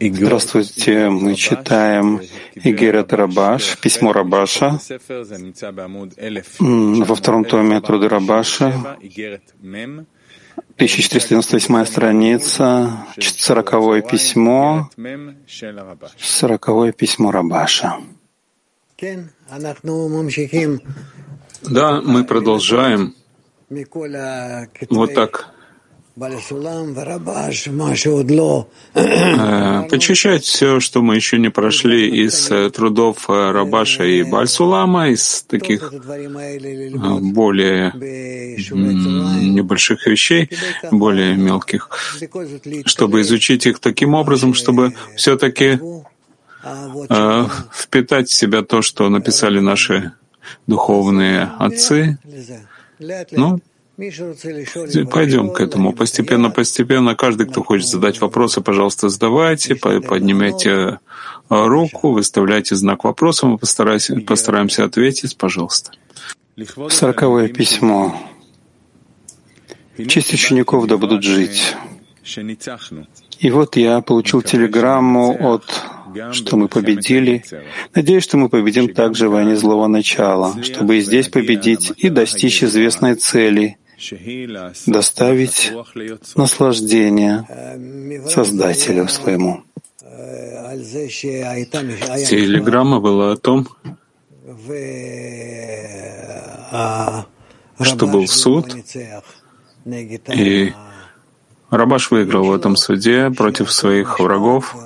Здравствуйте, мы читаем Игерет Рабаш, письмо Рабаша, во втором томе труды Рабаша, 1498 страница, 40 письмо, 40 письмо Рабаша. Да, мы продолжаем. Вот так Почищать все, что мы еще не прошли из э, трудов э, Рабаша и Бальсулама, из таких э, более небольших вещей, более мелких, чтобы изучить их таким образом, чтобы все-таки впитать в себя то, что написали наши духовные отцы. Ну, Пойдем к этому. Постепенно, постепенно. Каждый, кто хочет задать вопросы, пожалуйста, задавайте, поднимайте а, руку, выставляйте знак вопроса, мы постараемся, постараемся ответить, пожалуйста. Сороковое письмо. Честь учеников да будут жить. И вот я получил телеграмму от что мы победили. Надеюсь, что мы победим также в войне злого начала, чтобы и здесь победить и достичь известной цели — доставить наслаждение Создателю своему. Телеграмма была о том, что был суд, и Рабаш выиграл в этом суде против своих врагов,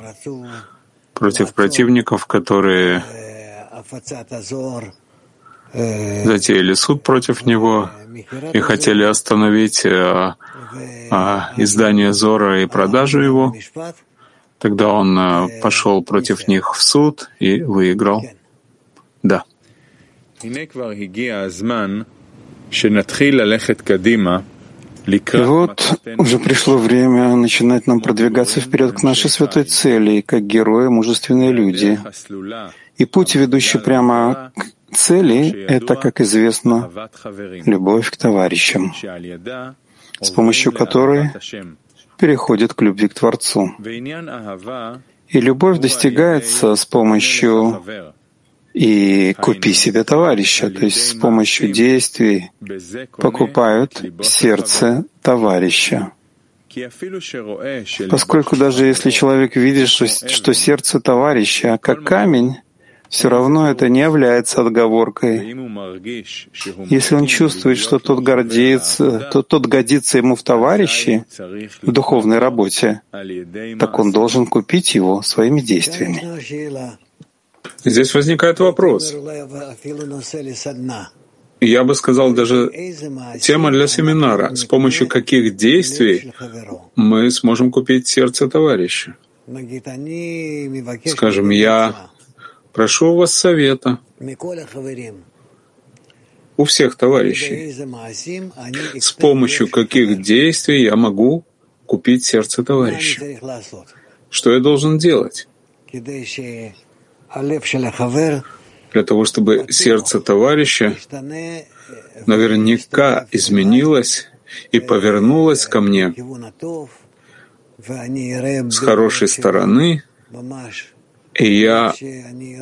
против противников, которые затеяли суд против него и хотели остановить а, а, издание Зора и продажу его. Тогда он а, пошел против них в суд и выиграл. Да. И вот уже пришло время начинать нам продвигаться вперед к нашей святой цели, как герои, мужественные люди. И путь, ведущий прямо к цели — это, как известно, любовь к товарищам, с помощью которой переходит к любви к Творцу. И любовь достигается с помощью и купи себе товарища, то есть с помощью действий покупают сердце товарища. Поскольку даже если человек видит, что, что сердце товарища как камень, все равно это не является отговоркой. Если он чувствует, что тот гордится, то тот годится ему в товарищи в духовной работе, так он должен купить его своими действиями. Здесь возникает вопрос. Я бы сказал, даже тема для семинара, с помощью каких действий мы сможем купить сердце товарища. Скажем, я Прошу у вас совета. У всех товарищей, с помощью каких действий я могу купить сердце товарища. Что я должен делать? Для того, чтобы сердце товарища наверняка изменилось и повернулось ко мне. с хорошей стороны, и я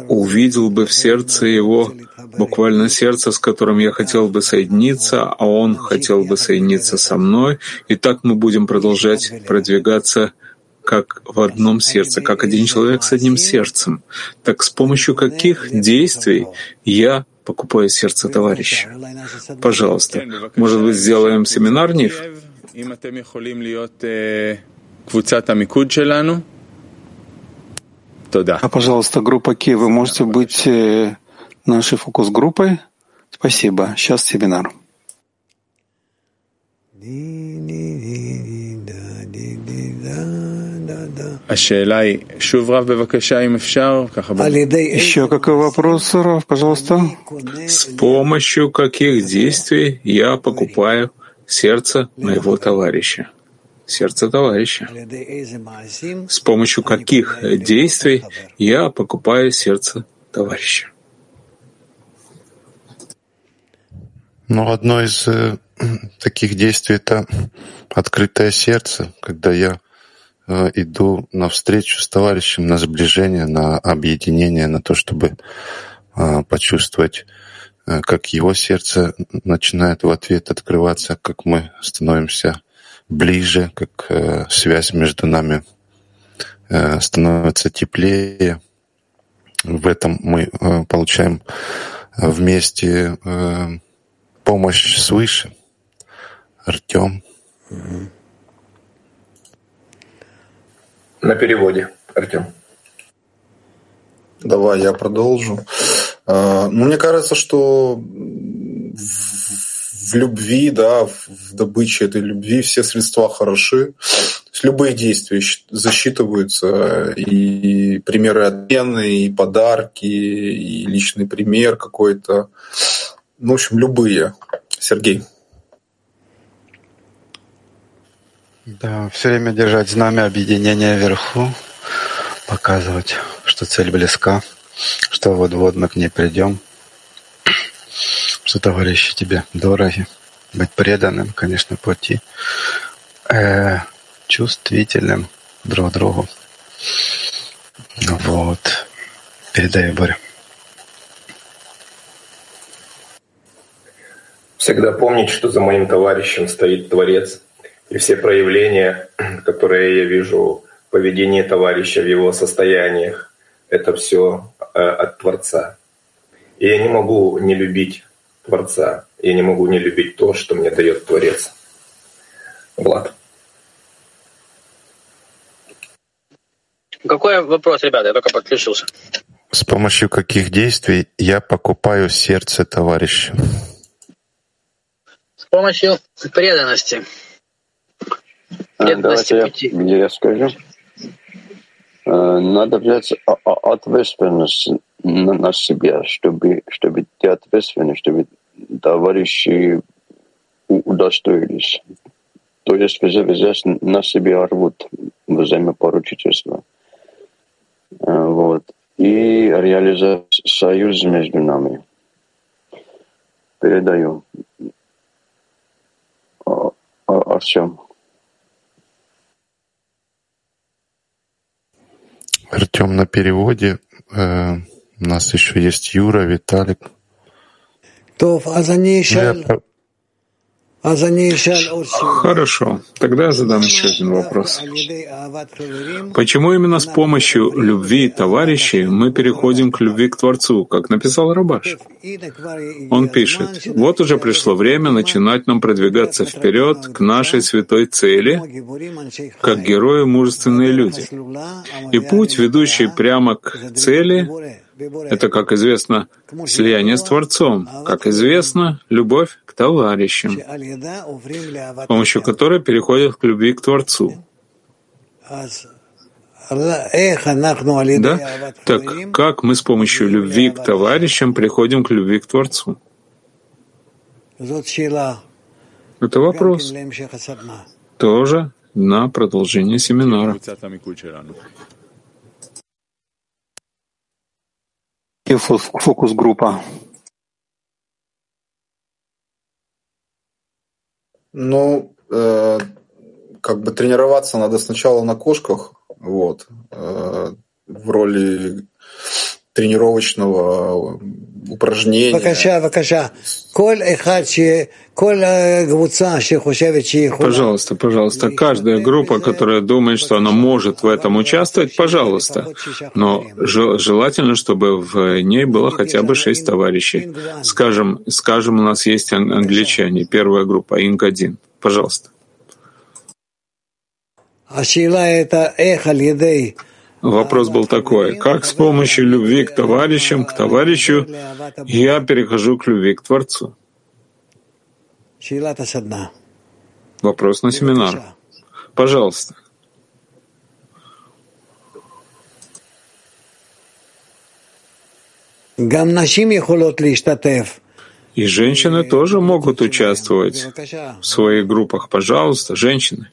увидел бы в сердце его буквально сердце, с которым я хотел бы соединиться, а он хотел бы соединиться со мной, и так мы будем продолжать продвигаться как в одном сердце, как один человек с одним сердцем. Так с помощью каких действий я покупаю сердце товарища? Пожалуйста, может быть, сделаем семинар НИФ? А, пожалуйста, группа Ки, вы можете быть э, нашей фокус-группой? Спасибо. Сейчас семинар. Еще какой вопрос, Рав, пожалуйста? С помощью каких действий я покупаю сердце моего товарища? Сердце товарища. С помощью каких действий я покупаю сердце товарища? Ну, одно из э, таких действий — это открытое сердце, когда я э, иду навстречу с товарищем на сближение, на объединение, на то, чтобы э, почувствовать, э, как его сердце начинает в ответ открываться, как мы становимся ближе, как э, связь между нами э, становится теплее. В этом мы э, получаем вместе э, помощь свыше. Артем. На переводе, Артем. Давай, я продолжу. А, ну, мне кажется, что в любви, да, в добыче этой любви все средства хороши. любые действия засчитываются, и примеры отмены, и подарки, и личный пример какой-то. Ну, в общем, любые. Сергей. Да, все время держать знамя объединения вверху, показывать, что цель близка, что вот-вот мы к ней придем, что товарищи тебе дороги, быть преданным, конечно, пути, э, чувствительным друг другу. Вот. Передаю, Боря. Всегда помнить, что за моим товарищем стоит Творец, и все проявления, которые я вижу в поведении товарища, в его состояниях, это все э, от Творца. И я не могу не любить Творца. Я не могу не любить то, что мне дает Творец. Влад. Какой вопрос, ребята? Я только подключился. С помощью каких действий я покупаю сердце товарища? С помощью преданности. Преданности Давайте пути. Я, я скажу. Э, надо взять ответственность на, на себя, чтобы, чтобы те ответственны, чтобы товарищи удостоились. То есть здесь на себе рвут взаимопоручительство. Э, вот. И реализовать союз между нами. Передаю. Артем. Артем на переводе. Э, у нас еще есть Юра, Виталик. Я Хорошо, тогда я задам еще один вопрос. Почему именно с помощью любви товарищей мы переходим к любви к Творцу, как написал Рабаш? Он пишет, вот уже пришло время начинать нам продвигаться вперед к нашей святой цели, как герои мужественные люди. И путь, ведущий прямо к цели, это, как известно, слияние с Творцом, как известно, любовь к товарищам, с помощью которой переходят к любви к Творцу. Да? Так как мы с помощью любви к товарищам приходим к любви к Творцу? Это вопрос. Тоже на продолжение семинара фокус-группа. Ну, э, как бы тренироваться надо сначала на кошках, вот, э, в роли тренировочного упражнения. Пожалуйста, пожалуйста, каждая группа, которая думает, что она может в этом участвовать, пожалуйста. Но желательно, чтобы в ней было хотя бы шесть товарищей. Скажем, скажем, у нас есть англичане, первая группа, Инк-1. Пожалуйста. Вопрос был такой, как с помощью любви к товарищам, к товарищу, я перехожу к любви к Творцу? Вопрос на семинар. Пожалуйста. И женщины тоже могут участвовать в своих группах. Пожалуйста, женщины.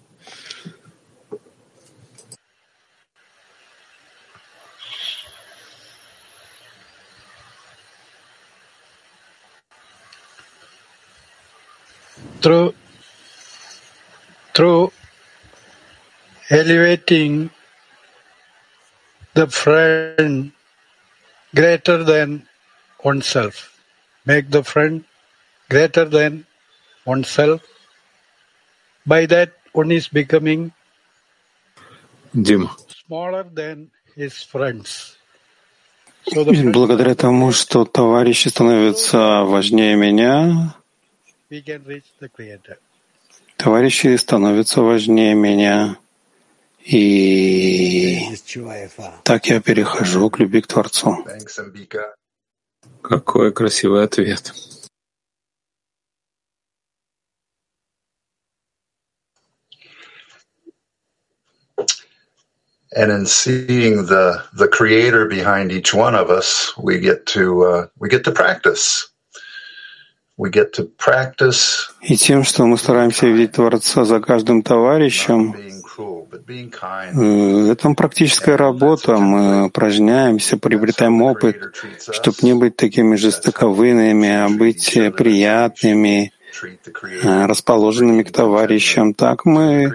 True. True. elevating the friend greater than oneself. Make the friend greater than oneself. By that, one is becoming Дима. smaller than his friends. Благодаря тому, что товарищи становятся важнее меня, We can reach the Creator. Товарищи становятся важнее меня. И так я перехожу к любви к Творцу. Какой красивый ответ. And in seeing the the creator behind each one of us, we get to uh, we get to practice. We get to practice И тем, что мы стараемся видеть Творца за каждым товарищем, э, это практическая работа. Мы упражняемся, приобретаем опыт, чтобы не быть такими жестоковыйными, а быть э, приятными, э, расположенными к товарищам. Так мы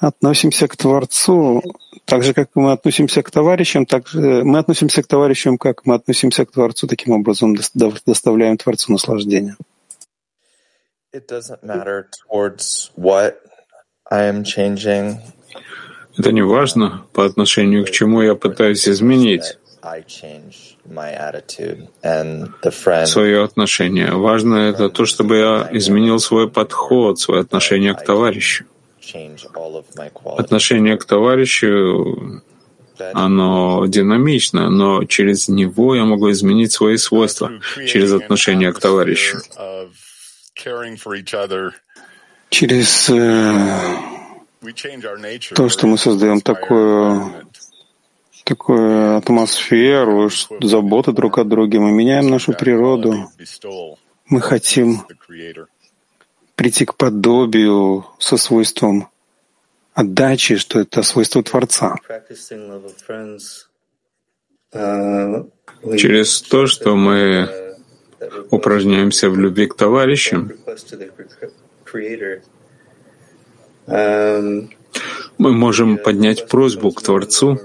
относимся к Творцу, так же, как мы относимся к товарищам, так же мы относимся к товарищам, как мы относимся к Творцу, таким образом дос- доставляем Творцу наслаждение. It doesn't matter towards what I am changing. Это не важно, по отношению к чему я пытаюсь изменить I change my attitude and the friend. свое отношение. Важно это то, чтобы я изменил свой подход, свое отношение к товарищу. change all of my qualities. Отношение к товарищу, оно динамично, но через него я могу изменить свои свойства, через отношение к товарищу. Через э, We change our nature. то, что мы создаем такую, такую атмосферу заботы друг о друге, мы меняем нашу природу. Мы хотим прийти к подобию со свойством отдачи, что это свойство Творца. uh, we Через то, что мы uh, упражняемся в любви к товарищам, мы можем поднять просьбу к Творцу,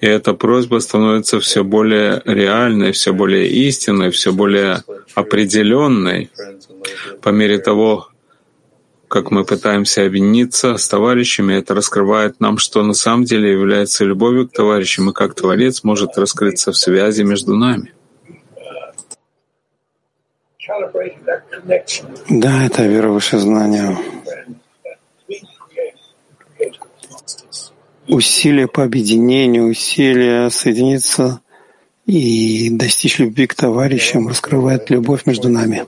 и эта просьба становится все более реальной, все более истинной, все более определенной по мере того, как мы пытаемся объединиться с товарищами, это раскрывает нам, что на самом деле является любовью к товарищам, и как Творец может раскрыться в связи между нами. Да, это вера в высшее знание. Усилия по объединению, усилия соединиться и достичь любви к товарищам раскрывает любовь между нами.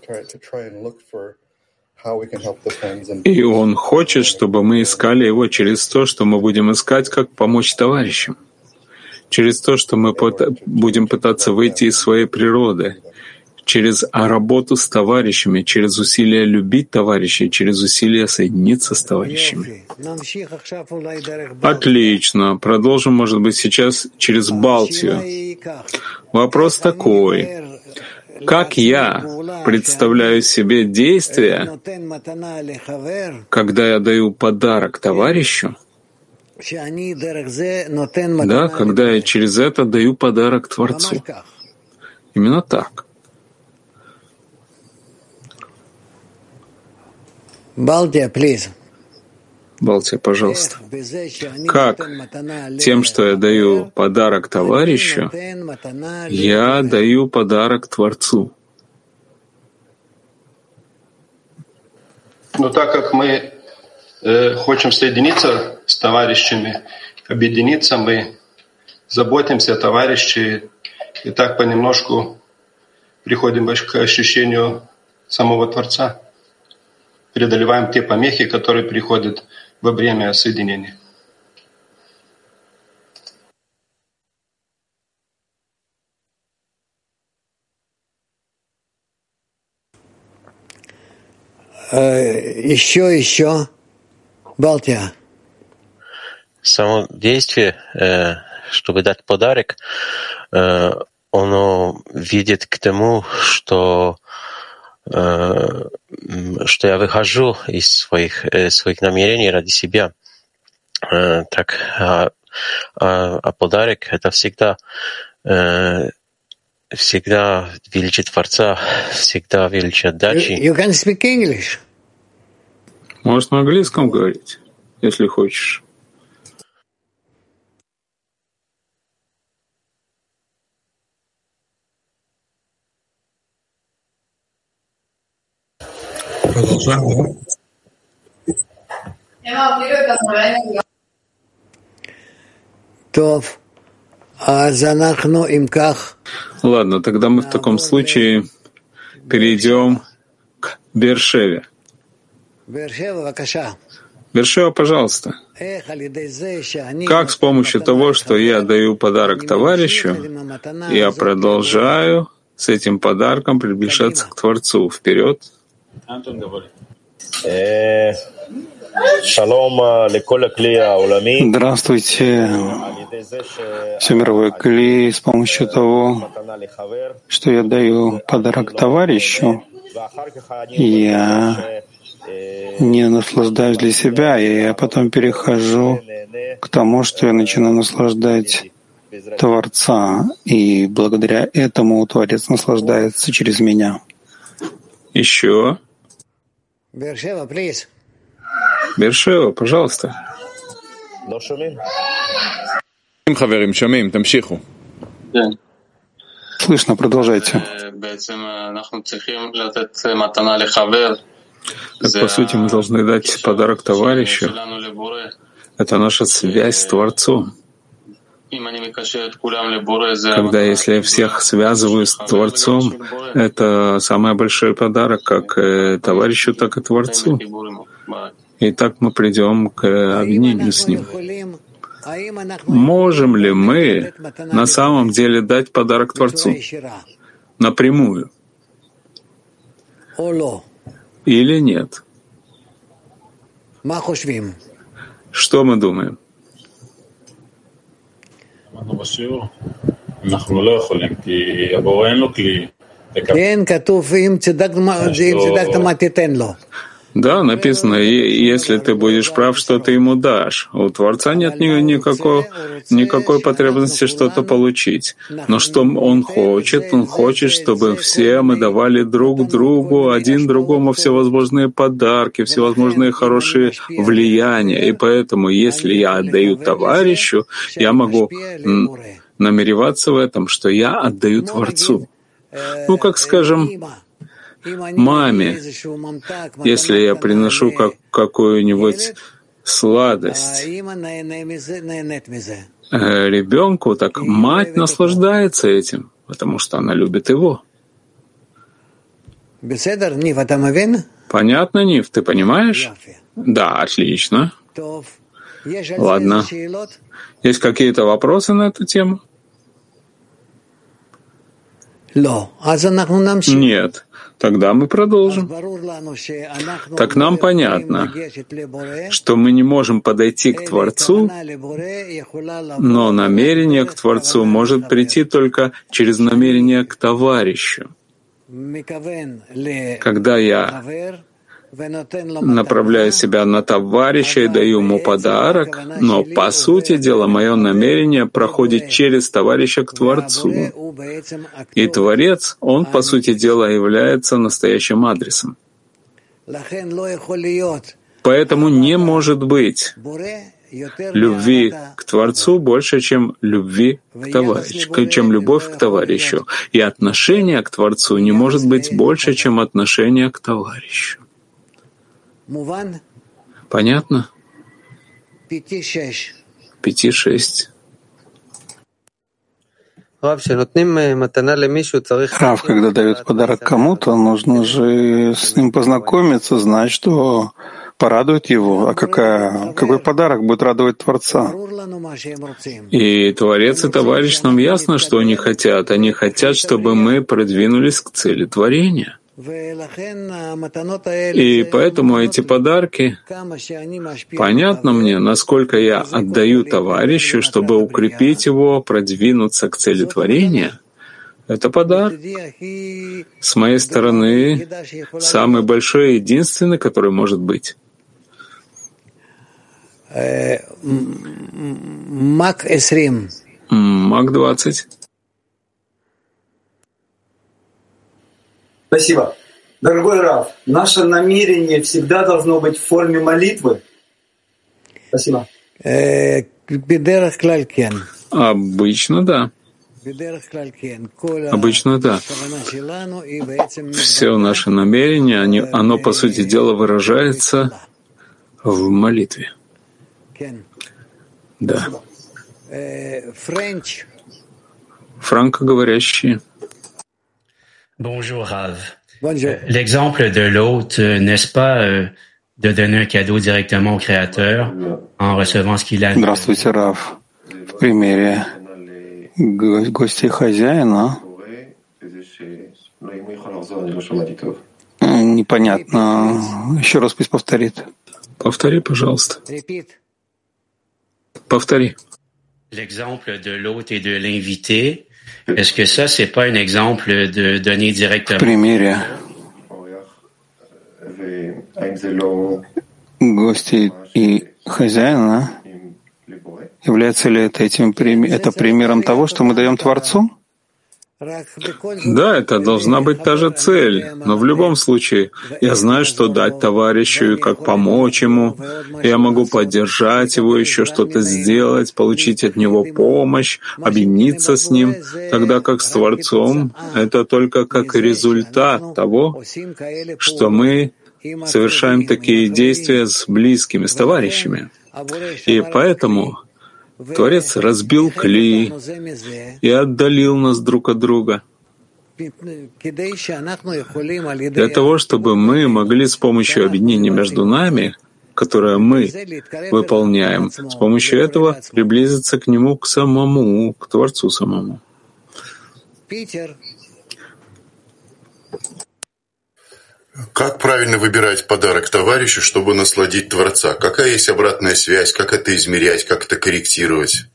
И Он хочет, чтобы мы искали Его через то, что мы будем искать, как помочь товарищам. Через то, что мы пыта- будем пытаться выйти из своей природы. Через работу с товарищами, через усилия любить товарищей, через усилия соединиться с товарищами. Отлично. Продолжим, может быть, сейчас через Балтию. Вопрос такой. Как я представляю себе действия, когда я даю подарок товарищу, да, когда я через это даю подарок Творцу. Именно так. Балтия, please. Балтия, пожалуйста. Как тем, что я даю подарок товарищу, я даю подарок Творцу. Но так как мы э, хотим соединиться с товарищами, объединиться, мы заботимся о товарище, и так понемножку приходим к ощущению самого Творца. Преодолеваем те помехи, которые приходят во время соединения. Э, Еще, еще. Балтия. Само действие, э, чтобы дать подарок, э, оно ведет к тому, что что я выхожу из своих, своих намерений ради себя. Так, а, а, а подарок — это всегда всегда величит Творца, всегда величит отдачи. You, you can speak English. Можешь на английском говорить, если хочешь. Продолжаем. Тов. Ладно, тогда мы в таком случае перейдем к Бершеве. Бершева, пожалуйста. Как с помощью того, что я даю подарок товарищу, я продолжаю с этим подарком приближаться к Творцу вперед? Здравствуйте, все мировое кли, с помощью того, что я даю подарок товарищу, я не наслаждаюсь для себя, и я потом перехожу к тому, что я начинаю наслаждать Творца, и благодаря этому Творец наслаждается через меня. Еще. Бершева, пожалуйста. Слышно, продолжайте. Так, по сути, мы должны дать подарок товарищу. Это наша связь с Творцом. Когда если я всех связываю с Творцом, это самый большой подарок как э, товарищу, так и Творцу. И так мы придем к объединению с Ним. Можем ли мы на самом деле дать подарок Творцу? Напрямую? Или нет? Что мы думаем? למדנו בשיעור. אנחנו לא יכולים, כי הבורא אין לו כלי. כן, כתוב, אם צדקת מה תיתן לו. Да, написано, если ты будешь прав, что ты ему дашь. У Творца нет ни, никакой, никакой потребности что-то получить. Но что он хочет? Он хочет, чтобы все мы давали друг другу, один другому всевозможные подарки, всевозможные хорошие влияния. И поэтому, если я отдаю товарищу, я могу намереваться в этом, что я отдаю Творцу. Ну, как скажем, маме, если я приношу как, какую-нибудь сладость э, ребенку, так мать наслаждается этим, потому что она любит его. Понятно, Нив, ты понимаешь? Да, отлично. Ладно. Есть какие-то вопросы на эту тему? Нет. Тогда мы продолжим. Так нам понятно, что мы не можем подойти к Творцу, но намерение к Творцу может прийти только через намерение к товарищу. Когда я направляю себя на товарища и даю ему подарок, но, по сути дела, мое намерение проходит через товарища к Творцу. И Творец, он, по сути дела, является настоящим адресом. Поэтому не может быть любви к Творцу больше, чем любви к товарищу, чем любовь к товарищу. И отношение к Творцу не может быть больше, чем отношение к товарищу. Понятно? Пяти-шесть. Рав, когда дают подарок кому-то, нужно же с ним познакомиться, знать, что порадует его. А какая, какой подарок будет радовать Творца? И Творец и товарищ нам ясно, что они хотят. Они хотят, чтобы мы продвинулись к цели творения. И поэтому эти подарки, понятно мне, насколько я отдаю товарищу, чтобы укрепить его, продвинуться к цели творения, Это подарок. С моей стороны, самый большой и единственный, который может быть. Мак 20. Мак 20. Спасибо. Дорогой Раф, наше намерение всегда должно быть в форме молитвы. Спасибо. Обычно да. Обычно да. Все наши намерения, они, оно, по сути дела, выражается в молитве. Да. Франкоговорящие. Bonjour Rav. L'exemple de l'autre, n'est-ce pas, euh, de donner un cadeau directement au Créateur en recevant ce qu'il a. Здравствуйте, Рав. В примере гостей хозяина непонятно. Еще раз пусть повторит. Повтори, пожалуйста. Повтори. L'exemple de l'hôte et de l'invité, est-ce que ça, c'est pas un exemple de donner directement? Примере гостей и хозяина, является ли это, этим, это примером того, что мы даем Творцу? Да, это должна быть та же цель, но в любом случае я знаю, что дать товарищу и как помочь ему. Я могу поддержать его, еще что-то сделать, получить от него помощь, объединиться с ним, тогда как с Творцом это только как результат того, что мы совершаем такие действия с близкими, с товарищами. И поэтому Творец разбил кли и отдалил нас друг от друга. Для того, чтобы мы могли с помощью объединения между нами, которое мы выполняем, с помощью этого приблизиться к Нему, к самому, к Творцу самому. Как правильно выбирать подарок товарищу, чтобы насладить Творца? Какая есть обратная связь? Как это измерять? Как это корректировать?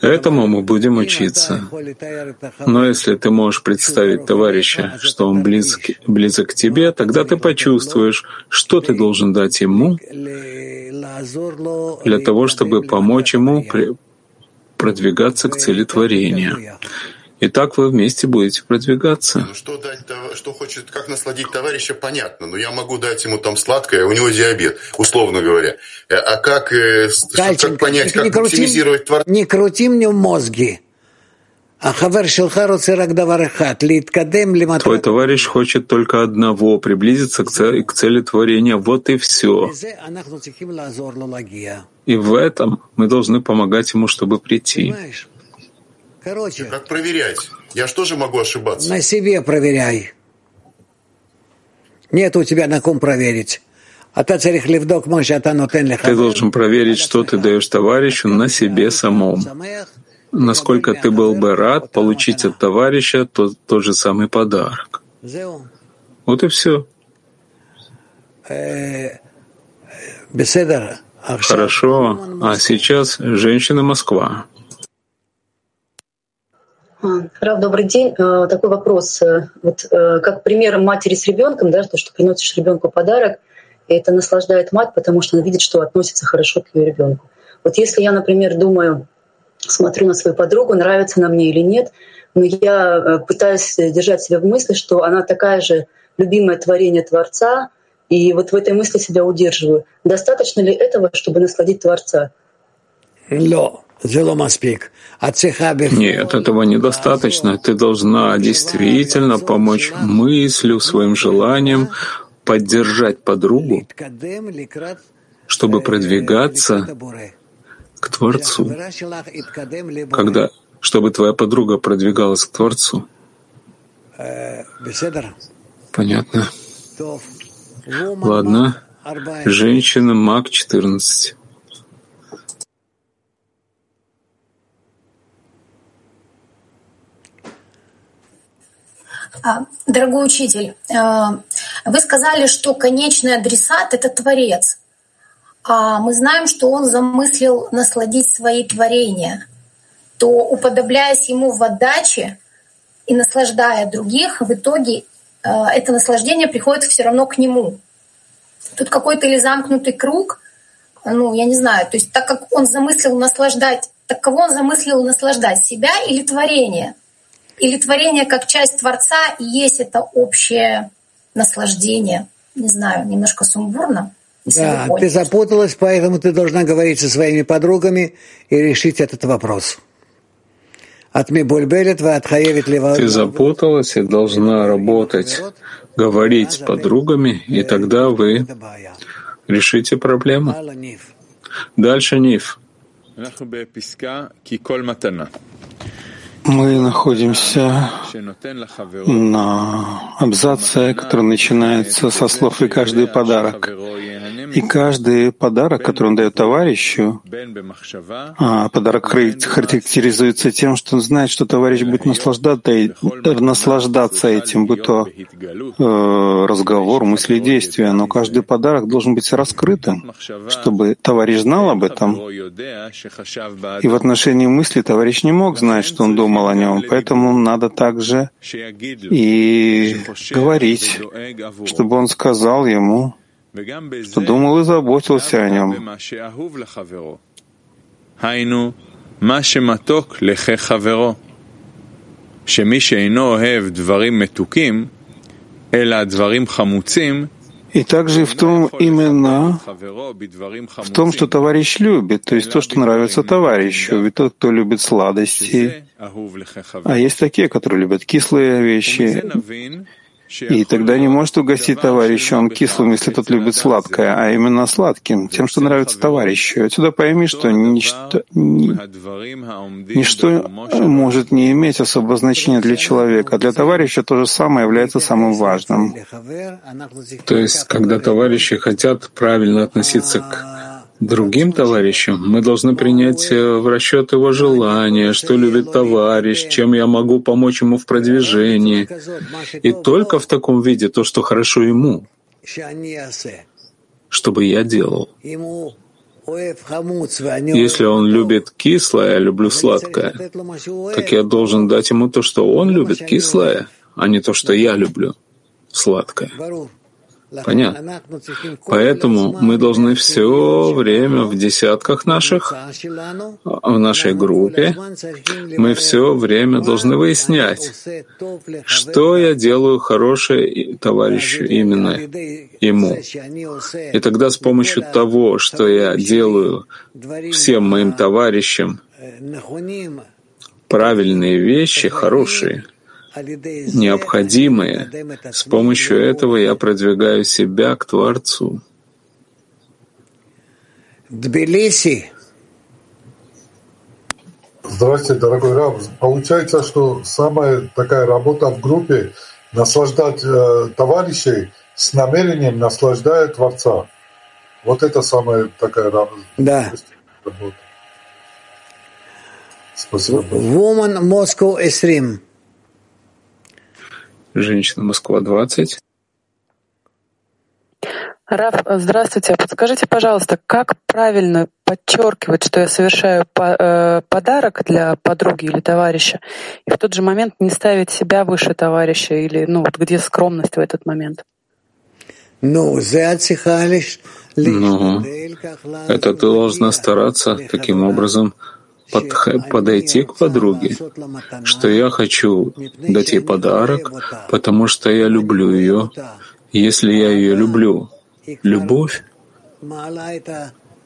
Этому мы будем учиться. Но если ты можешь представить товарища, что он близок, близок к тебе, тогда ты почувствуешь, что ты должен дать ему для того, чтобы помочь ему продвигаться к цели творения. И так вы вместе будете продвигаться. Ну, что, дать, что хочет, как насладить товарища, понятно. Но я могу дать ему там сладкое, у него диабет, условно говоря. Э, а как, э, Дальченко, как понять, как крути, максимизировать творца? Не крути мне мозги. А Твой товарищ хочет только одного — приблизиться к цели, к цели творения. Вот и все. И в этом мы должны помогать ему, чтобы прийти. Короче. Как проверять? Я что же могу ошибаться? На себе проверяй. Нет у тебя на ком проверить. А ты должен проверить, что ты даешь товарищу на себе самом. Насколько ты был бы рад получить от товарища тот, тот же самый подарок. Вот и все. Э, Хорошо. А сейчас женщина Москва. Рав, добрый день. Э, такой вопрос. Э, вот э, как пример матери с ребенком, да, то, что приносишь ребенку подарок, и это наслаждает мать, потому что она видит, что относится хорошо к ее ребенку. Вот если я, например, думаю, смотрю на свою подругу, нравится она мне или нет, но я пытаюсь держать себя в мысли, что она такая же любимое творение Творца, и вот в этой мысли себя удерживаю. Достаточно ли этого, чтобы насладить Творца? No. Нет, этого недостаточно. Ты должна действительно помочь мыслью, своим желанием поддержать подругу, чтобы продвигаться к Творцу. Когда, чтобы твоя подруга продвигалась к Творцу. Понятно. Ладно. Женщина Маг 14. Дорогой учитель, а, вы сказали, что конечный адресат — это Творец. А мы знаем, что он замыслил насладить свои творения. то уподобляясь ему в отдаче и наслаждая других, в итоге э, это наслаждение приходит все равно к нему. Тут какой-то или замкнутый круг, ну, я не знаю, то есть так как он замыслил наслаждать, так кого он замыслил наслаждать, себя или творение? Или творение как часть Творца и есть это общее наслаждение? Не знаю, немножко сумбурно. Да, ты запуталась, поэтому ты должна говорить со своими подругами и решить этот вопрос. Ты запуталась и должна работать, говорить с подругами, и тогда вы решите проблему. Дальше Ниф. Мы находимся на абзаце, который начинается со слов «и каждый подарок». И каждый подарок, который он дает товарищу, а подарок характеризуется тем, что он знает, что товарищ будет наслаждаться, наслаждаться этим, будь то э, разговор, мысли, действия. Но каждый подарок должен быть раскрытым, чтобы товарищ знал об этом. И в отношении мысли товарищ не мог знать, что он думал думал о нем, поэтому надо также и говорить, чтобы он сказал ему, что думал и заботился о нем. שמי שאינו אוהב דברים מתוקים, אלא דברים חמוצים, и также в том именно в том, что товарищ любит, то есть то, что нравится товарищу. Ведь тот, кто любит сладости, а есть такие, которые любят кислые вещи, и тогда не может угостить товарища он кислым, если тот любит сладкое, а именно сладким, тем, что нравится товарищу. Отсюда пойми, что ничто, ничто может не иметь особого значения для человека. Для товарища то же самое является самым важным. То есть, когда товарищи хотят правильно относиться к другим товарищам, мы должны принять э, в расчет его желания, что любит товарищ, чем я могу помочь ему в продвижении. И только в таком виде то, что хорошо ему, чтобы я делал. Если он любит кислое, я люблю сладкое, так я должен дать ему то, что он любит, кислое, а не то, что я люблю, сладкое. Понятно. Поэтому мы должны все время в десятках наших, в нашей группе, мы все время должны выяснять, что я делаю хорошее товарищу именно ему. И тогда с помощью того, что я делаю всем моим товарищам правильные вещи, хорошие — необходимые. С помощью этого я продвигаю себя к Творцу. Тбилиси. Здравствуйте, дорогой Раб. Получается, что самая такая работа в группе — наслаждать э, товарищей с намерением наслаждать Творца. Вот это самая такая работа. Да. Спасибо. Woman Moscow Esrim женщина Москва-20. Раф, здравствуйте. Подскажите, пожалуйста, как правильно подчеркивать, что я совершаю э, подарок для подруги или товарища, и в тот же момент не ставить себя выше товарища, или ну вот где скромность в этот момент? Ну, ну это ты должна стараться таким образом под, подойти к подруге, что я хочу дать ей подарок, потому что я люблю ее. Если я ее люблю, любовь,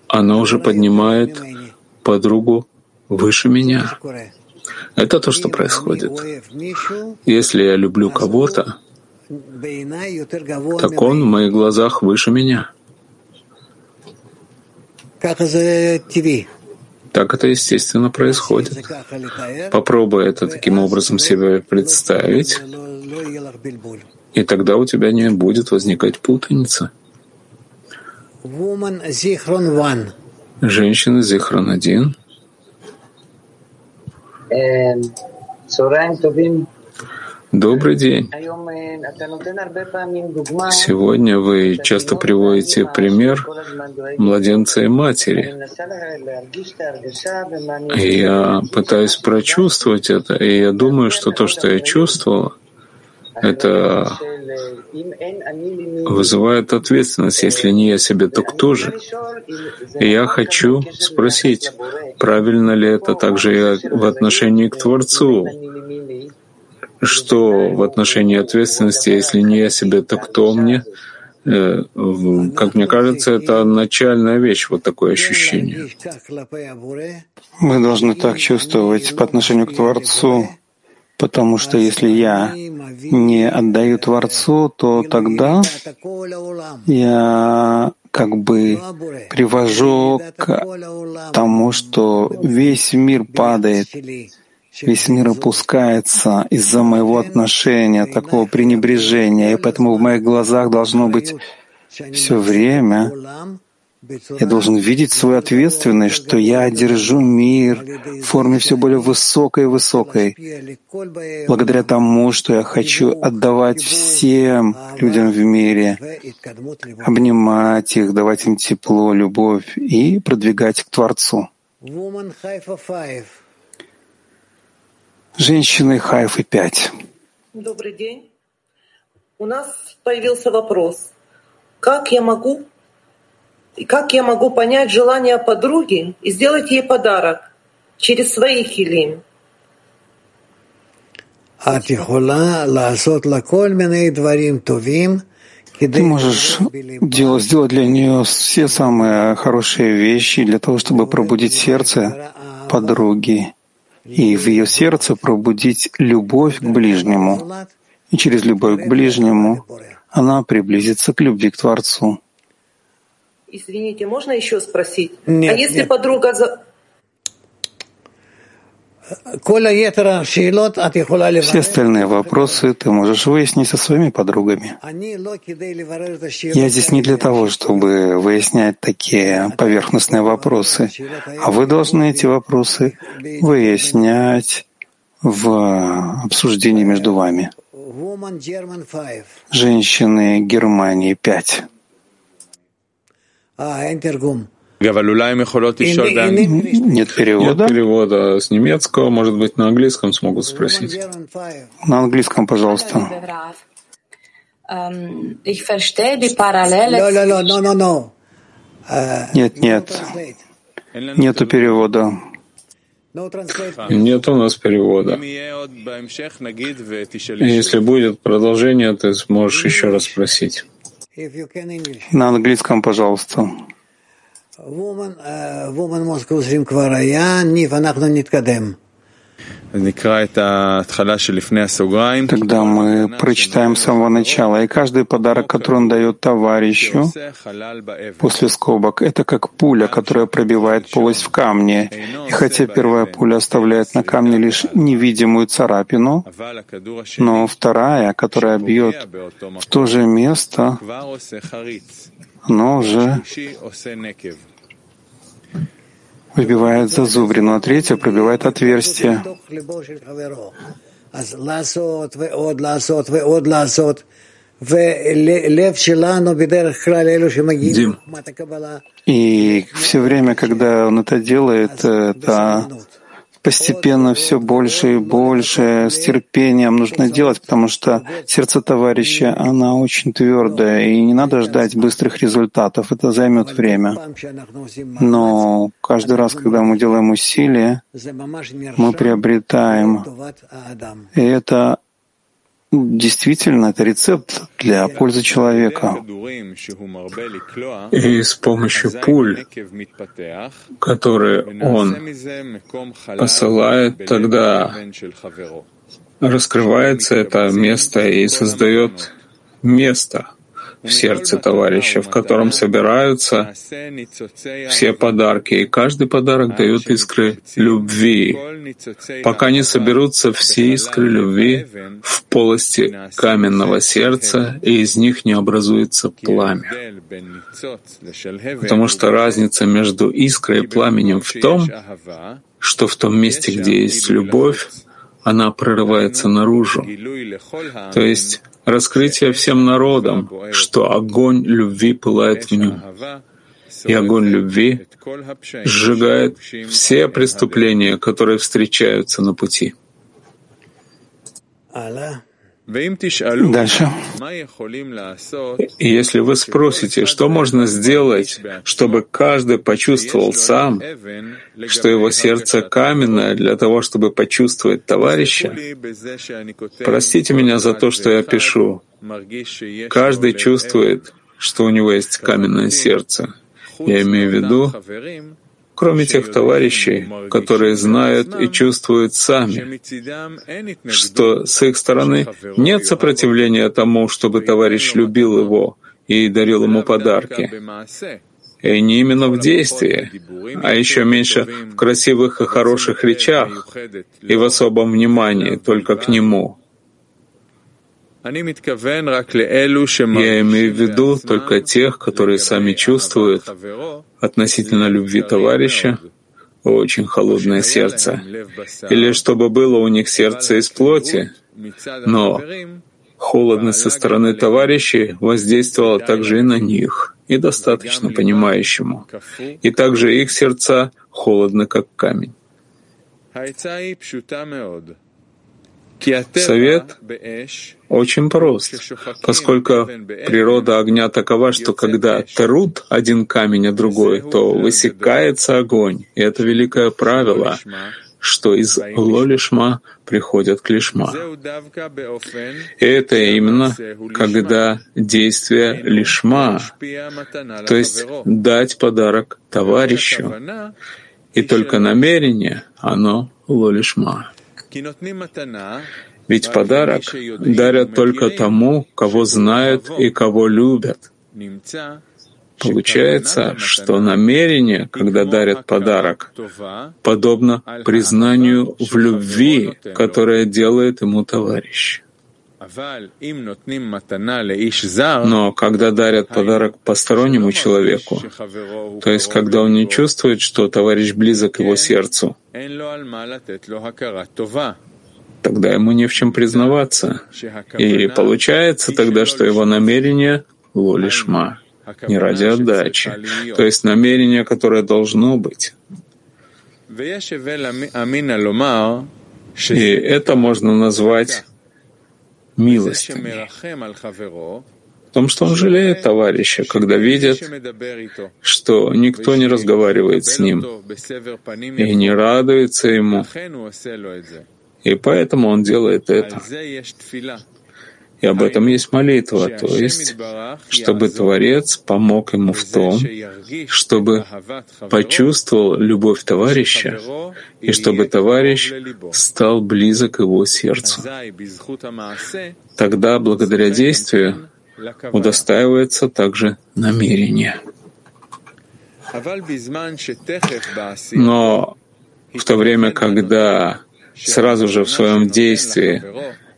она уже поднимает подругу выше меня. Это то, что происходит. Если я люблю кого-то, так он в моих глазах выше меня. Так это естественно происходит. Попробуй это таким образом себе представить, и тогда у тебя не будет возникать путаница. Женщина Зихрон один. Добрый день. Сегодня вы часто приводите пример младенца и матери. Я пытаюсь прочувствовать это, и я думаю, что то, что я чувствовал, это вызывает ответственность. Если не я себе, то кто же? И я хочу спросить, правильно ли это также и в отношении к Творцу? Что в отношении ответственности, если не я себе, то кто мне? Э, как мне кажется, это начальная вещь, вот такое ощущение. Мы должны так чувствовать по отношению к Творцу, потому что если я не отдаю Творцу, то тогда я как бы привожу к тому, что весь мир падает, Весь мир опускается из-за моего отношения, такого пренебрежения, и поэтому в моих глазах должно быть все время я должен видеть свою ответственность, что я держу мир в форме все более высокой и высокой, благодаря тому, что я хочу отдавать всем людям в мире, обнимать их, давать им тепло, любовь и продвигать к Творцу. Женщины Хайфы 5. Добрый день. У нас появился вопрос. Как я могу как я могу понять желание подруги и сделать ей подарок через свои хилим? Ты можешь делать, сделать для нее все самые хорошие вещи для того, чтобы пробудить сердце подруги и в ее сердце пробудить любовь к ближнему. И через любовь к ближнему она приблизится к любви к Творцу. Извините, можно еще спросить? Нет, а если нет. подруга все остальные вопросы ты можешь выяснить со своими подругами. Я здесь не для того, чтобы выяснять такие поверхностные вопросы, а вы должны эти вопросы выяснять в обсуждении между вами. Женщины Германии 5. Нет перевода. Нет перевода с немецкого, может быть, на английском смогут спросить. На английском, пожалуйста. Нет, нет. Нету перевода. Нет у нас перевода. Если будет продолжение, ты сможешь еще раз спросить. На английском, пожалуйста. Тогда мы прочитаем с самого начала. И каждый подарок, который он дает товарищу после скобок, это как пуля, которая пробивает полость в камне. И хотя первая пуля оставляет на камне лишь невидимую царапину, но вторая, которая бьет в то же место, она уже выбивает зазубрину, а третья пробивает отверстие. Дим. И все время, когда он это делает, это постепенно все больше и больше с терпением нужно делать, потому что сердце товарища, она очень твердая, и не надо ждать быстрых результатов, это займет время. Но каждый раз, когда мы делаем усилия, мы приобретаем. И это Действительно, это рецепт для пользы человека. И с помощью пуль, которые он посылает, тогда раскрывается это место и создает место, в сердце товарища, в котором собираются все подарки, и каждый подарок дает искры любви, пока не соберутся все искры любви в полости каменного сердца, и из них не образуется пламя. Потому что разница между искрой и пламенем в том, что в том месте, где есть любовь, она прорывается наружу. То есть раскрытие всем народам, что огонь любви пылает в нем. И огонь любви сжигает все преступления, которые встречаются на пути. Дальше. И если вы спросите, что можно сделать, чтобы каждый почувствовал сам, что его сердце каменное для того, чтобы почувствовать товарища, простите меня за то, что я пишу. Каждый чувствует, что у него есть каменное сердце. Я имею в виду, кроме тех товарищей, которые знают и чувствуют сами, что с их стороны нет сопротивления тому, чтобы товарищ любил его и дарил ему подарки. И не именно в действии, а еще меньше в красивых и хороших речах и в особом внимании только к нему. Я имею в виду только тех, которые сами чувствуют относительно любви товарища. Очень холодное сердце, или чтобы было у них сердце из плоти, но холодность со стороны товарищей воздействовала также и на них, и достаточно понимающему, и также их сердца холодны, как камень. Совет очень прост, поскольку природа огня такова, что когда трут один камень, а другой, то высекается огонь. И это великое правило, что из лолишма приходят к лишма. И это именно когда действие лишма, то есть дать подарок товарищу, и только намерение, оно лолишма. Ведь подарок дарят только тому, кого знают и кого любят. Получается, что намерение, когда дарят подарок, подобно признанию в любви, которое делает ему товарищ. Но когда дарят подарок постороннему человеку, то есть когда он не чувствует, что товарищ близок к его сердцу, тогда ему не в чем признаваться. И получается тогда, что его намерение — лолишма, не ради отдачи, то есть намерение, которое должно быть. И это можно назвать милостями. В том, что он жалеет товарища, когда видит, что никто не разговаривает с ним и не радуется ему, и поэтому он делает это. И об этом есть молитва, то есть, чтобы Творец помог ему в том, чтобы почувствовал любовь товарища, и чтобы товарищ стал близок его сердцу. Тогда, благодаря действию, удостаивается также намерение. Но в то время, когда сразу же в своем действии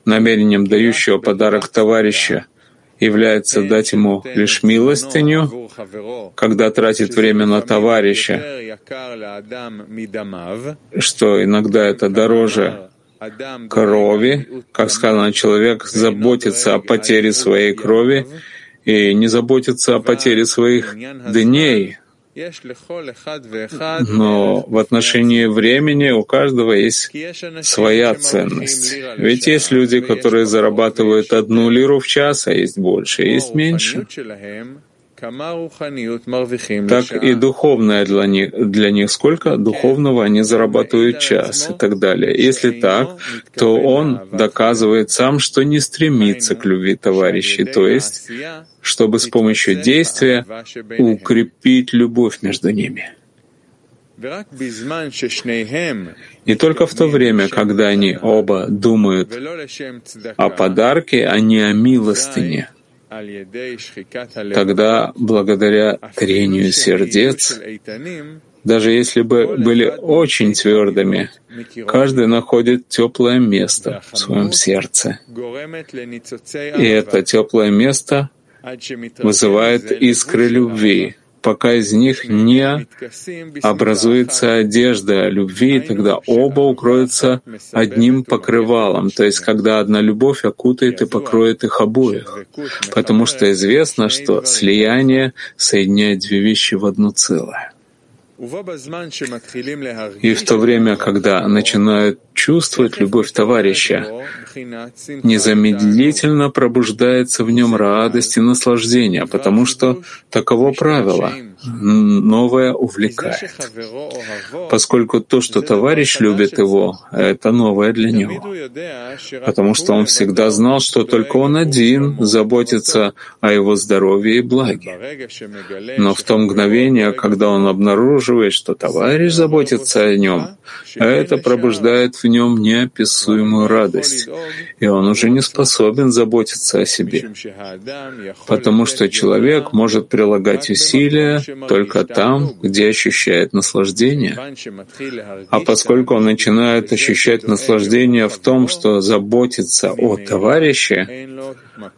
намерением дающего подарок товарища является дать ему лишь милостыню, когда тратит время на товарища, что иногда это дороже крови, как сказано, человек заботится о потере своей крови и не заботится о потере своих дней, но в отношении времени у каждого есть своя ценность. Ведь есть люди, которые зарабатывают одну лиру в час, а есть больше, а есть меньше. Так и духовное для них, для них сколько? Духовного они зарабатывают час и так далее. Если так, то он доказывает сам, что не стремится к любви товарищей, то есть, чтобы с помощью действия укрепить любовь между ними. И только в то время, когда они оба думают о подарке, а не о милостыне — Тогда, благодаря трению сердец, даже если бы были очень твердыми, каждый находит теплое место в своем сердце. И это теплое место вызывает искры любви, пока из них не образуется одежда любви, тогда оба укроются одним покрывалом, то есть когда одна любовь окутает и покроет их обоих, потому что известно, что слияние соединяет две вещи в одно целое. И в то время, когда начинают чувствовать любовь товарища, незамедлительно пробуждается в нем радость и наслаждение, потому что таково правило — новое увлекает. Поскольку то, что товарищ любит его, это новое для него. Потому что он всегда знал, что только он один заботится о его здоровье и благе. Но в то мгновение, когда он обнаруживает, что товарищ заботится о нем, это пробуждает в нем неописуемую радость, и он уже не способен заботиться о себе. Потому что человек может прилагать усилия только там, где ощущает наслаждение. А поскольку он начинает ощущать наслаждение в том, что заботится о товарище,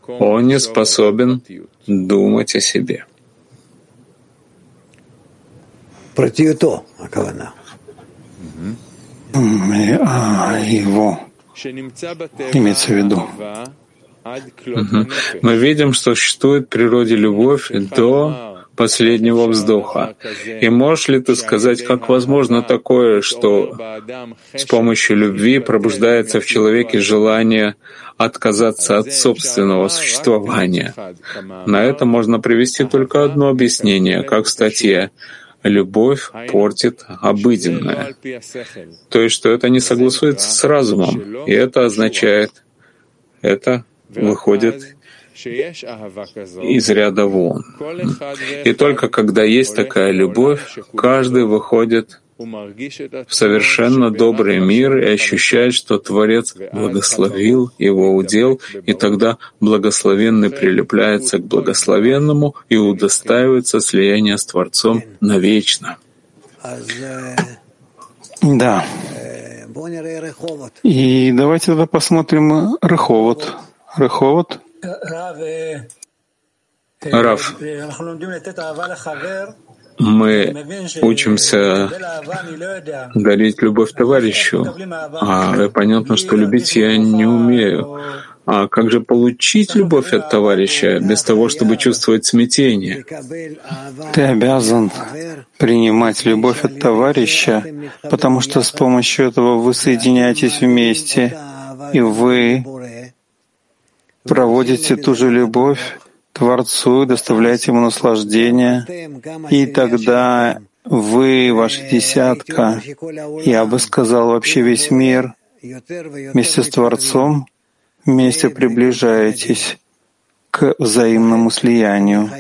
он не способен думать о себе. Протиуто, а его имеется в виду. Мы видим, что существует в природе любовь до последнего вздоха. И можешь ли ты сказать, как возможно такое, что с помощью любви пробуждается в человеке желание отказаться от собственного существования? На это можно привести только одно объяснение, как в статье любовь портит обыденное. То есть, что это не согласуется с разумом, и это означает, это выходит из ряда вон. И только когда есть такая любовь, каждый выходит в совершенно добрый мир и ощущает, что Творец благословил его удел, и тогда благословенный прилепляется к благословенному и удостаивается слияния с Творцом навечно. Да. И давайте тогда посмотрим Реховод. Реховод Раф, мы учимся дарить любовь товарищу, а понятно, что любить я не умею. А как же получить любовь от товарища без того, чтобы чувствовать смятение? Ты обязан принимать любовь от товарища, потому что с помощью этого вы соединяетесь вместе, и вы проводите ту же любовь Творцу и доставляете ему наслаждение, и тогда вы, ваша десятка, я бы сказал вообще весь мир, вместе с Творцом, вместе приближаетесь к взаимному слиянию.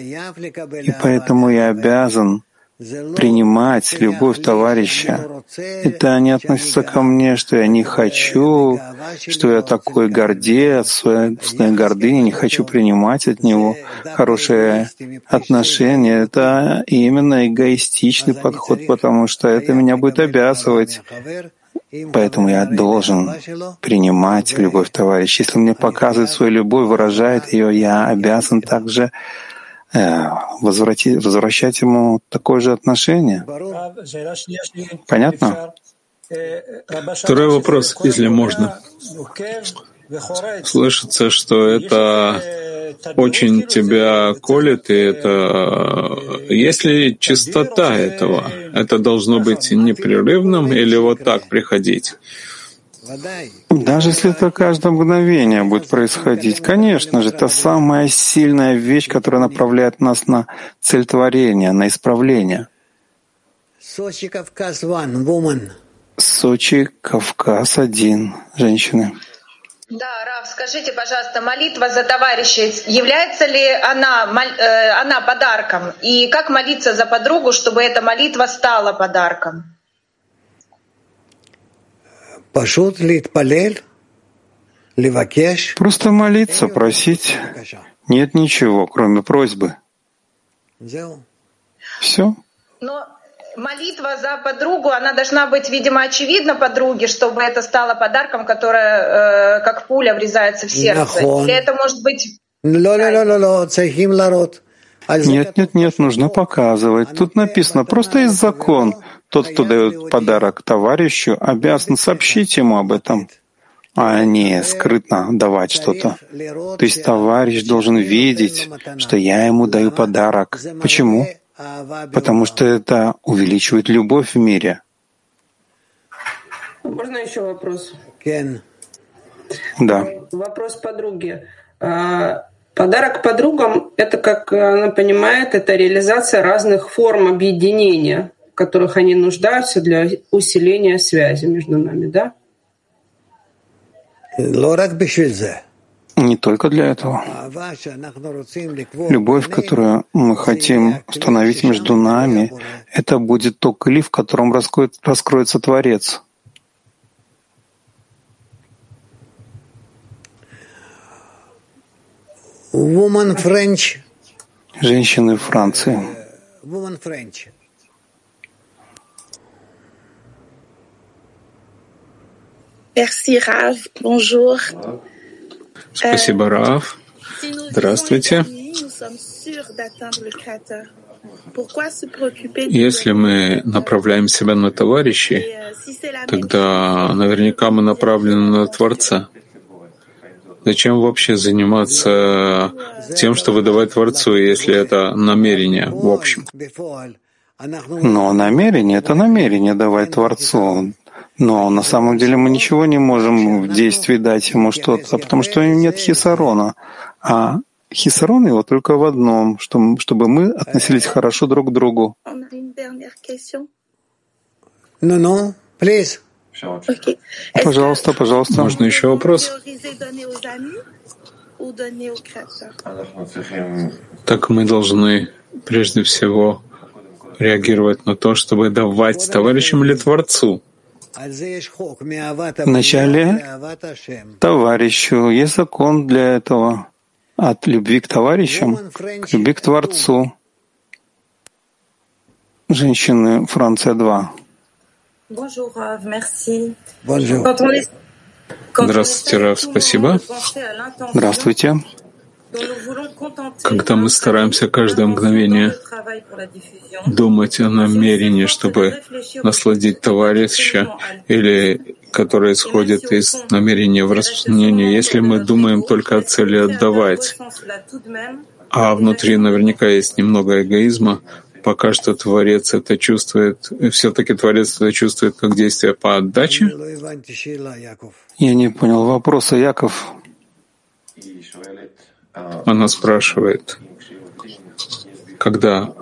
И поэтому я обязан принимать любовь товарища. Это не относится ко мне, что я не хочу, что я такой гордец, своей гордыни, не хочу принимать от него хорошее отношение. Это именно эгоистичный подход, потому что это меня будет обязывать. Поэтому я должен принимать любовь товарища. Если мне показывает свою любовь, выражает ее, я обязан также Э, возвратить, возвращать ему такое же отношение. Понятно? Второй вопрос, если можно. Слышится, что это очень тебя колет, и это... Есть ли чистота этого? Это должно быть непрерывным или вот так приходить? Даже если это каждое мгновение будет происходить, конечно же, это самая сильная вещь, которая направляет нас на цель творения, на исправление. Сочи, Кавказ, one, woman. Сочи, Кавказ, один, женщины. Да, Раф, скажите, пожалуйста, молитва за товарищей, является ли она, э, она подарком? И как молиться за подругу, чтобы эта молитва стала подарком? Просто молиться, просить. Нет ничего, кроме просьбы. Все. Но молитва за подругу, она должна быть, видимо, очевидна подруге, чтобы это стало подарком, которое э, как пуля врезается в сердце. Или это может быть... Нет, нет, нет, нужно показывать. Тут написано, просто есть закон. Тот, кто дает подарок товарищу, обязан сообщить ему об этом, а не скрытно давать что-то. То есть товарищ должен видеть, что я ему даю подарок. Почему? Потому что это увеличивает любовь в мире. Можно еще вопрос? Да. Вопрос подруги. А, подарок подругам — это, как она понимает, это реализация разных форм объединения, которых они нуждаются для усиления связи между нами, да? Не только для этого. Любовь, которую мы хотим установить между нами, это будет то кли, в котором раскроется Творец. Woman French. Женщины Франции. Woman French. Merci, Rav. Bonjour. Спасибо, Рав. Здравствуйте. Если мы направляем себя на товарищей, тогда наверняка мы направлены на Творца. Зачем вообще заниматься тем, что выдавать Творцу, если это намерение в общем? Но намерение — это намерение давать Творцу. Но на самом деле мы ничего не можем в действии дать ему что-то, потому что нет хисарона. А хисарон его только в одном, чтобы мы относились хорошо друг к другу. Ну-ну, please. Пожалуйста, пожалуйста. Можно еще вопрос? Так мы должны прежде всего реагировать на то, чтобы давать товарищам или Творцу. Вначале товарищу. Есть закон для этого. От любви к товарищам к любви к Творцу. Женщины Франция 2. Bonjour, merci. Здравствуйте, Рав, спасибо. Здравствуйте. Когда мы стараемся каждое мгновение думать о намерении, чтобы насладить товарища, или которое исходит из намерения в распространении, если мы думаем только о цели отдавать, а внутри наверняка есть немного эгоизма, пока что Творец это чувствует, все-таки Творец это чувствует как действие по отдаче? Я не понял вопроса, Яков. Она спрашивает, когда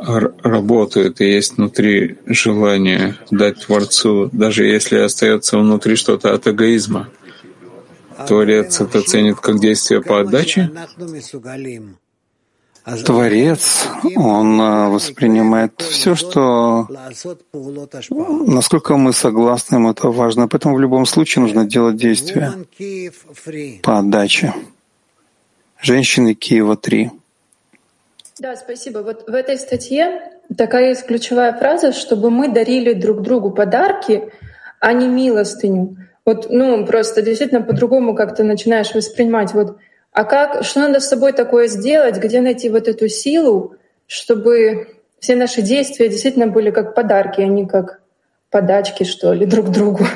работает и есть внутри желание дать Творцу, даже если остается внутри что-то от эгоизма, Творец это ценит как действие по отдаче? Творец, он а, воспринимает все, что... Насколько мы согласны, им это важно. Поэтому в любом случае нужно делать действия по отдаче. Женщины Киева 3. Да, спасибо. Вот в этой статье такая есть ключевая фраза, чтобы мы дарили друг другу подарки, а не милостыню. Вот, ну, просто действительно по-другому как-то начинаешь воспринимать. Вот а как, что надо с собой такое сделать, где найти вот эту силу, чтобы все наши действия действительно были как подарки, а не как подачки, что ли, друг другу.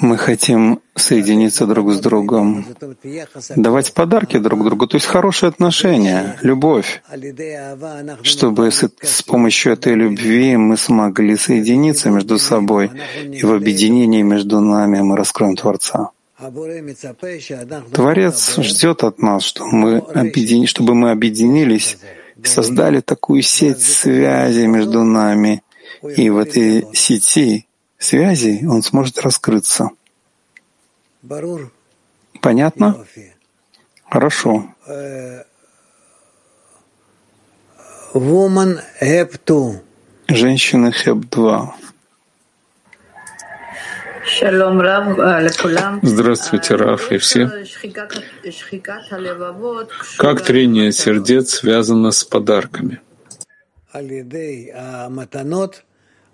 Мы хотим соединиться друг с другом, давать подарки друг другу, то есть хорошие отношения, любовь, чтобы с, с помощью этой любви мы смогли соединиться между собой, и в объединении между нами мы раскроем Творца. Творец ждет от нас, что мы объедин... чтобы мы объединились создали такую сеть связи между нами — и в этой сети связей он сможет раскрыться. Понятно? Хорошо. Woman Heb 2. Женщины Хеб 2. Здравствуйте, Раф и все. Как трение сердец связано с подарками?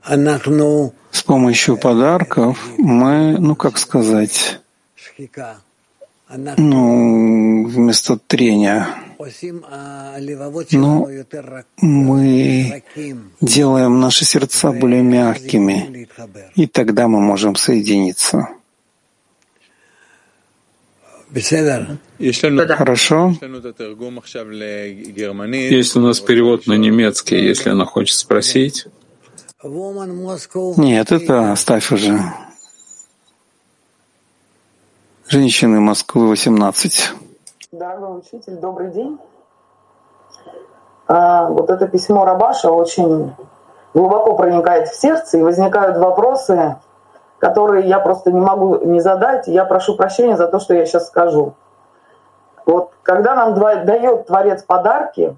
С помощью подарков мы, ну как сказать, ну, вместо трения. Но мы делаем наши сердца более мягкими, и тогда мы можем соединиться. Хорошо. Есть у нас перевод на немецкий, если она хочет спросить. Нет, это оставь уже. Женщины Москвы, 18. Дорогой учитель, добрый день. А, вот это письмо Рабаша очень глубоко проникает в сердце, и возникают вопросы, которые я просто не могу не задать. Я прошу прощения за то, что я сейчас скажу. Вот когда нам дает Творец подарки,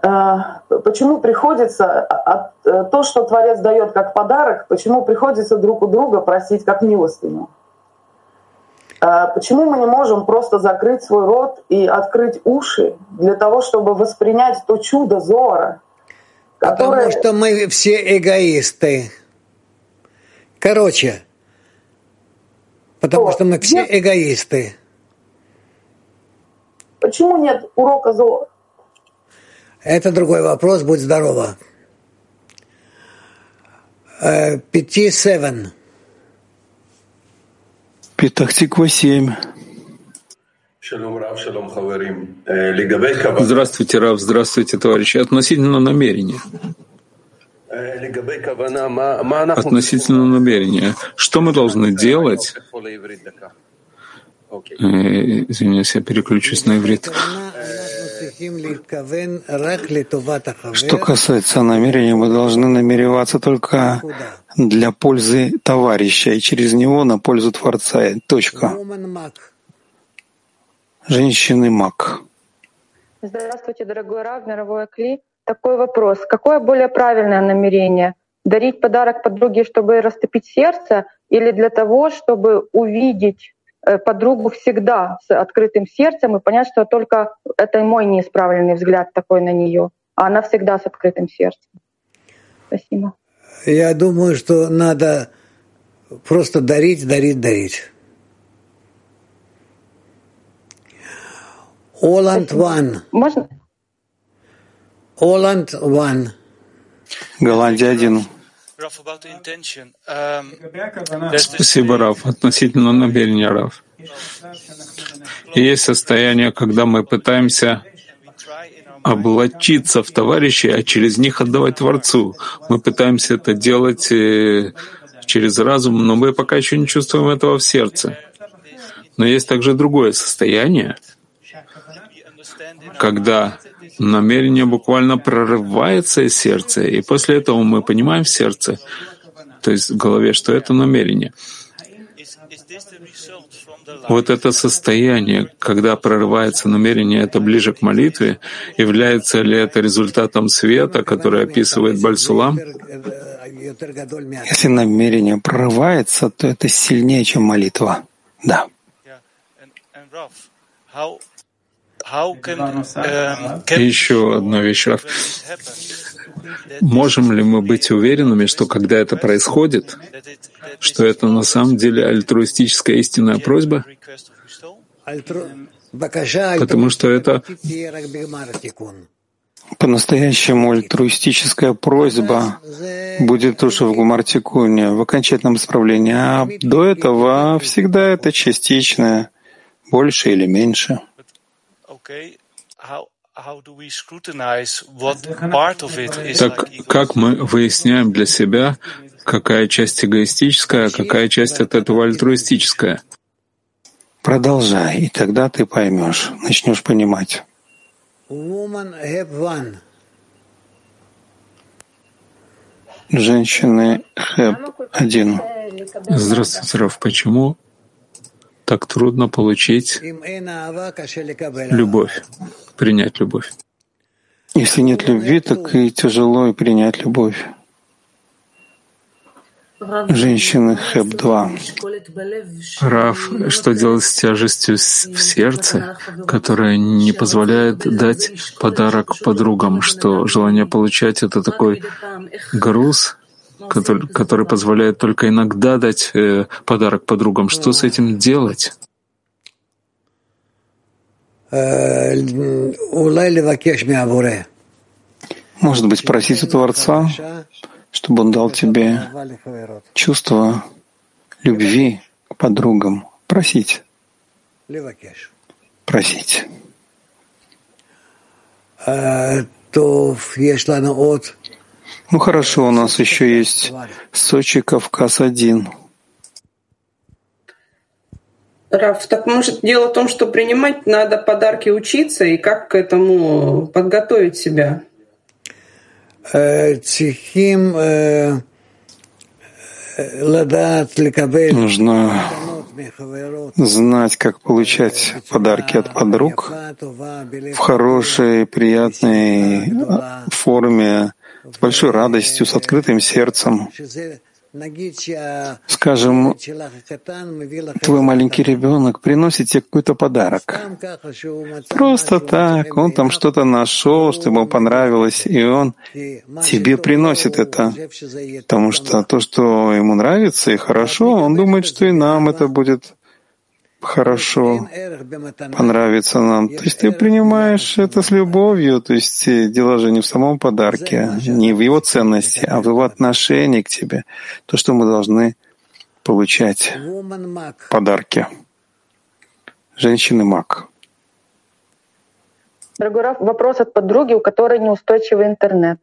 почему приходится э, то, что Творец дает как подарок, почему приходится друг у друга просить как милостыню? Э, почему мы не можем просто закрыть свой рот и открыть уши для того, чтобы воспринять то чудо Зора, которое... Потому что мы все эгоисты. Короче, потому что мы все эгоисты. Почему нет урока зла? Это другой вопрос, будь здорова. Э, пяти севен. Петахтиква семь. Здравствуйте, Рав, здравствуйте, товарищи. Относительно намерения. Относительно намерения. Что мы должны делать? Э, извиняюсь, я переключусь на иврит. Что касается намерения, мы должны намереваться только для пользы товарища и через него на пользу Творца. Точка. Женщины маг. Здравствуйте, дорогой Рав, мировой Акли. Такой вопрос. Какое более правильное намерение? Дарить подарок подруге, чтобы растопить сердце, или для того, чтобы увидеть подругу всегда с открытым сердцем и понять, что только это мой неисправленный взгляд такой на нее, а она всегда с открытым сердцем. Спасибо. Я думаю, что надо просто дарить, дарить, дарить. Оланд One. Можно? Оланд One. Голландия один. Спасибо, Раф. Относительно намерения, Раф. Есть состояние, когда мы пытаемся облачиться в товарищей, а через них отдавать Творцу. Мы пытаемся это делать э, через разум, но мы пока еще не чувствуем этого в сердце. Но есть также другое состояние, когда намерение буквально прорывается из сердца, и после этого мы понимаем в сердце, то есть в голове, что это намерение. Вот это состояние, когда прорывается намерение, это ближе к молитве, является ли это результатом света, который описывает Бальсулам? Если намерение прорывается, то это сильнее, чем молитва. Да. И еще одна вещь. Можем ли мы быть уверенными, что когда это происходит, что это на самом деле альтруистическая истинная просьба? Потому что это по-настоящему альтруистическая просьба будет уже в Гумартикуне, в окончательном исправлении, а до этого всегда это частичное, больше или меньше. Так как мы выясняем для себя, какая часть эгоистическая, а какая часть от этого альтруистическая? Продолжай, и тогда ты поймешь, начнешь понимать. Женщины Хэб один. Здравствуйте, Раф. Почему так трудно получить любовь, принять любовь. Если нет любви, так и тяжело и принять любовь. Женщины Хэб-2. Рав, что делать с тяжестью в сердце, которая не позволяет дать подарок подругам, что желание получать — это такой груз, который, который позволяет только иногда дать э, подарок подругам. Что с этим делать? Может быть, просить у Творца, чтобы он дал тебе чувство любви к подругам. Просить. Просить. Ну хорошо, у нас еще есть Сочи, Кавказ-1. Раф, так может дело в том, что принимать надо подарки учиться и как к этому подготовить себя? Э, э, Нужно знать, как получать подарки от подруг в хорошей, приятной форме, с большой радостью, с открытым сердцем. Скажем, твой маленький ребенок приносит тебе какой-то подарок. Просто так, он там что-то нашел, что ему понравилось, и он тебе приносит это. Потому что то, что ему нравится и хорошо, он думает, что и нам это будет хорошо, понравится нам. То есть ты принимаешь это с любовью, то есть э, дело же не в самом подарке, не в его ценности, а в его отношении к тебе. То, что мы должны получать подарки. Женщины маг. Дорогой Раф, вопрос от подруги, у которой неустойчивый интернет.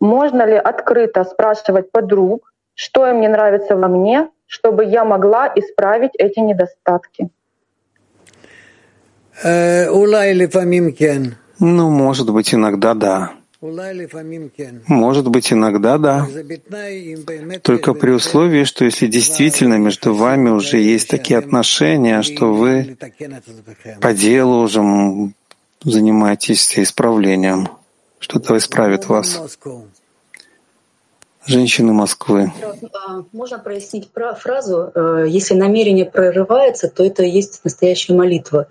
Можно ли открыто спрашивать подруг, что им не нравится во мне, чтобы я могла исправить эти недостатки? Э, ну, может быть, иногда да. Может быть, иногда да. Только при условии, что если действительно между вами уже есть такие отношения, что вы по делу уже занимаетесь исправлением, что-то исправит вас женщины Москвы. А, можно прояснить фразу э, «если намерение прорывается, то это и есть настоящая молитва».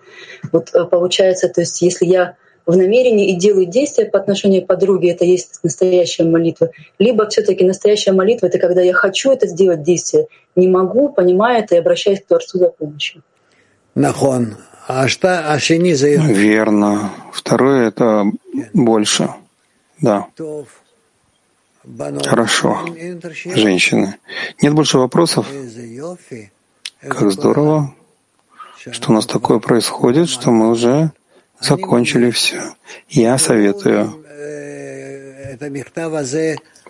Вот э, получается, то есть если я в намерении и делаю действия по отношению к подруге, это есть настоящая молитва. Либо все таки настоящая молитва — это когда я хочу это сделать действие, не могу, понимаю это и обращаюсь к Творцу за помощью. Нахон. А что, а Верно. Второе — это больше. Да. Хорошо. Женщины. Нет больше вопросов? Как здорово, что у нас такое происходит, что мы уже закончили все. Я советую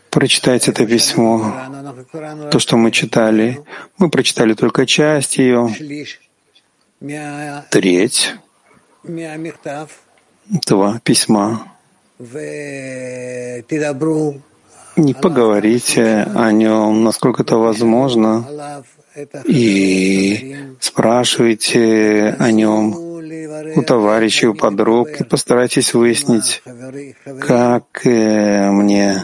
прочитать это письмо, то, что мы читали. Мы прочитали только часть ее, треть этого письма не поговорите о нем, насколько это возможно, и спрашивайте о нем у товарищей, у подруг, и постарайтесь выяснить, как э, мне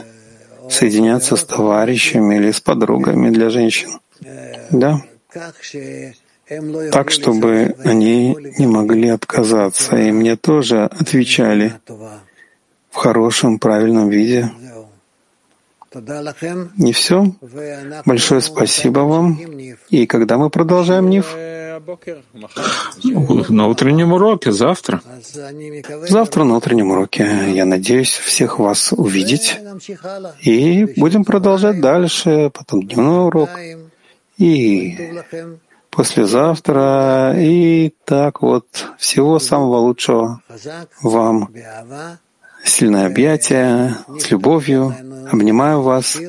соединяться с товарищами или с подругами для женщин. Да? Так, чтобы они не могли отказаться. И мне тоже отвечали в хорошем, правильном виде. Не все. Большое спасибо вам. И когда мы продолжаем НИФ? На утреннем уроке, завтра. Завтра на утреннем уроке. Я надеюсь всех вас увидеть. И будем продолжать дальше, потом дневной урок. И послезавтра. И так вот. Всего самого лучшего вам сильное объятие, с любовью, обнимаю вас.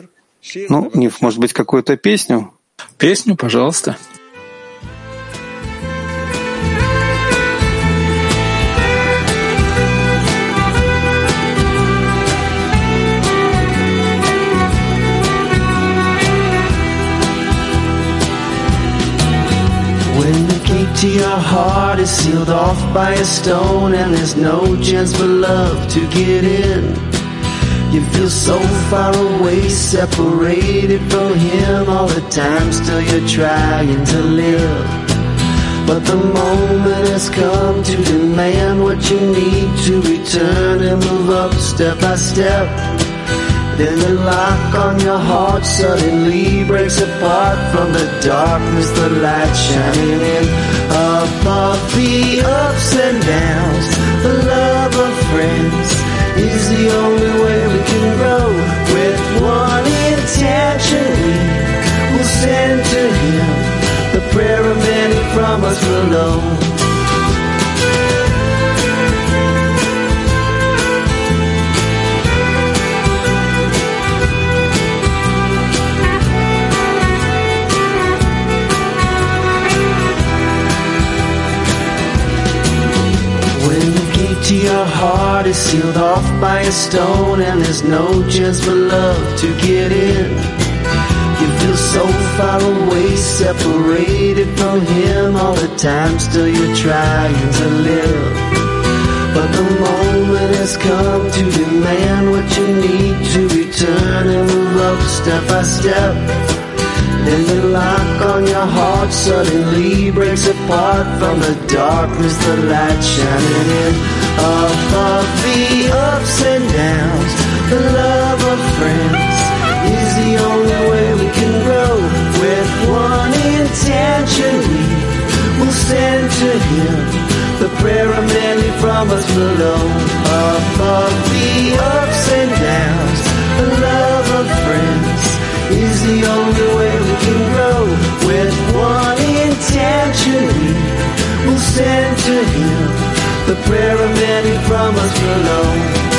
Ну, Ниф, может быть, какую-то песню? Песню, пожалуйста. Your heart is sealed off by a stone and there's no chance for love to get in. You feel so far away, separated from him all the time, still you're trying to live. But the moment has come to demand what you need to return and move up step by step. Then the lock on your heart suddenly breaks apart from the darkness, the light shining in. Above the ups and downs. The love of friends is the only way we can grow. With one intention, we will send to Him the prayer of many from us below. to sealed off by a stone and there's no chance for love to get in. You feel so far away, separated from him all the time, still you're trying to live. But the moment has come to demand what you need to return and move up step by step. Then the lock on your heart suddenly breaks apart from the darkness, the light shining in. Above the ups and downs, the love of friends is the only way we can grow. With one intention, we will send to Him the prayer of many from us below. Above the ups and downs, the love of friends is the only way we can grow. With one intention, we will send to Him the prayer of many promise alone.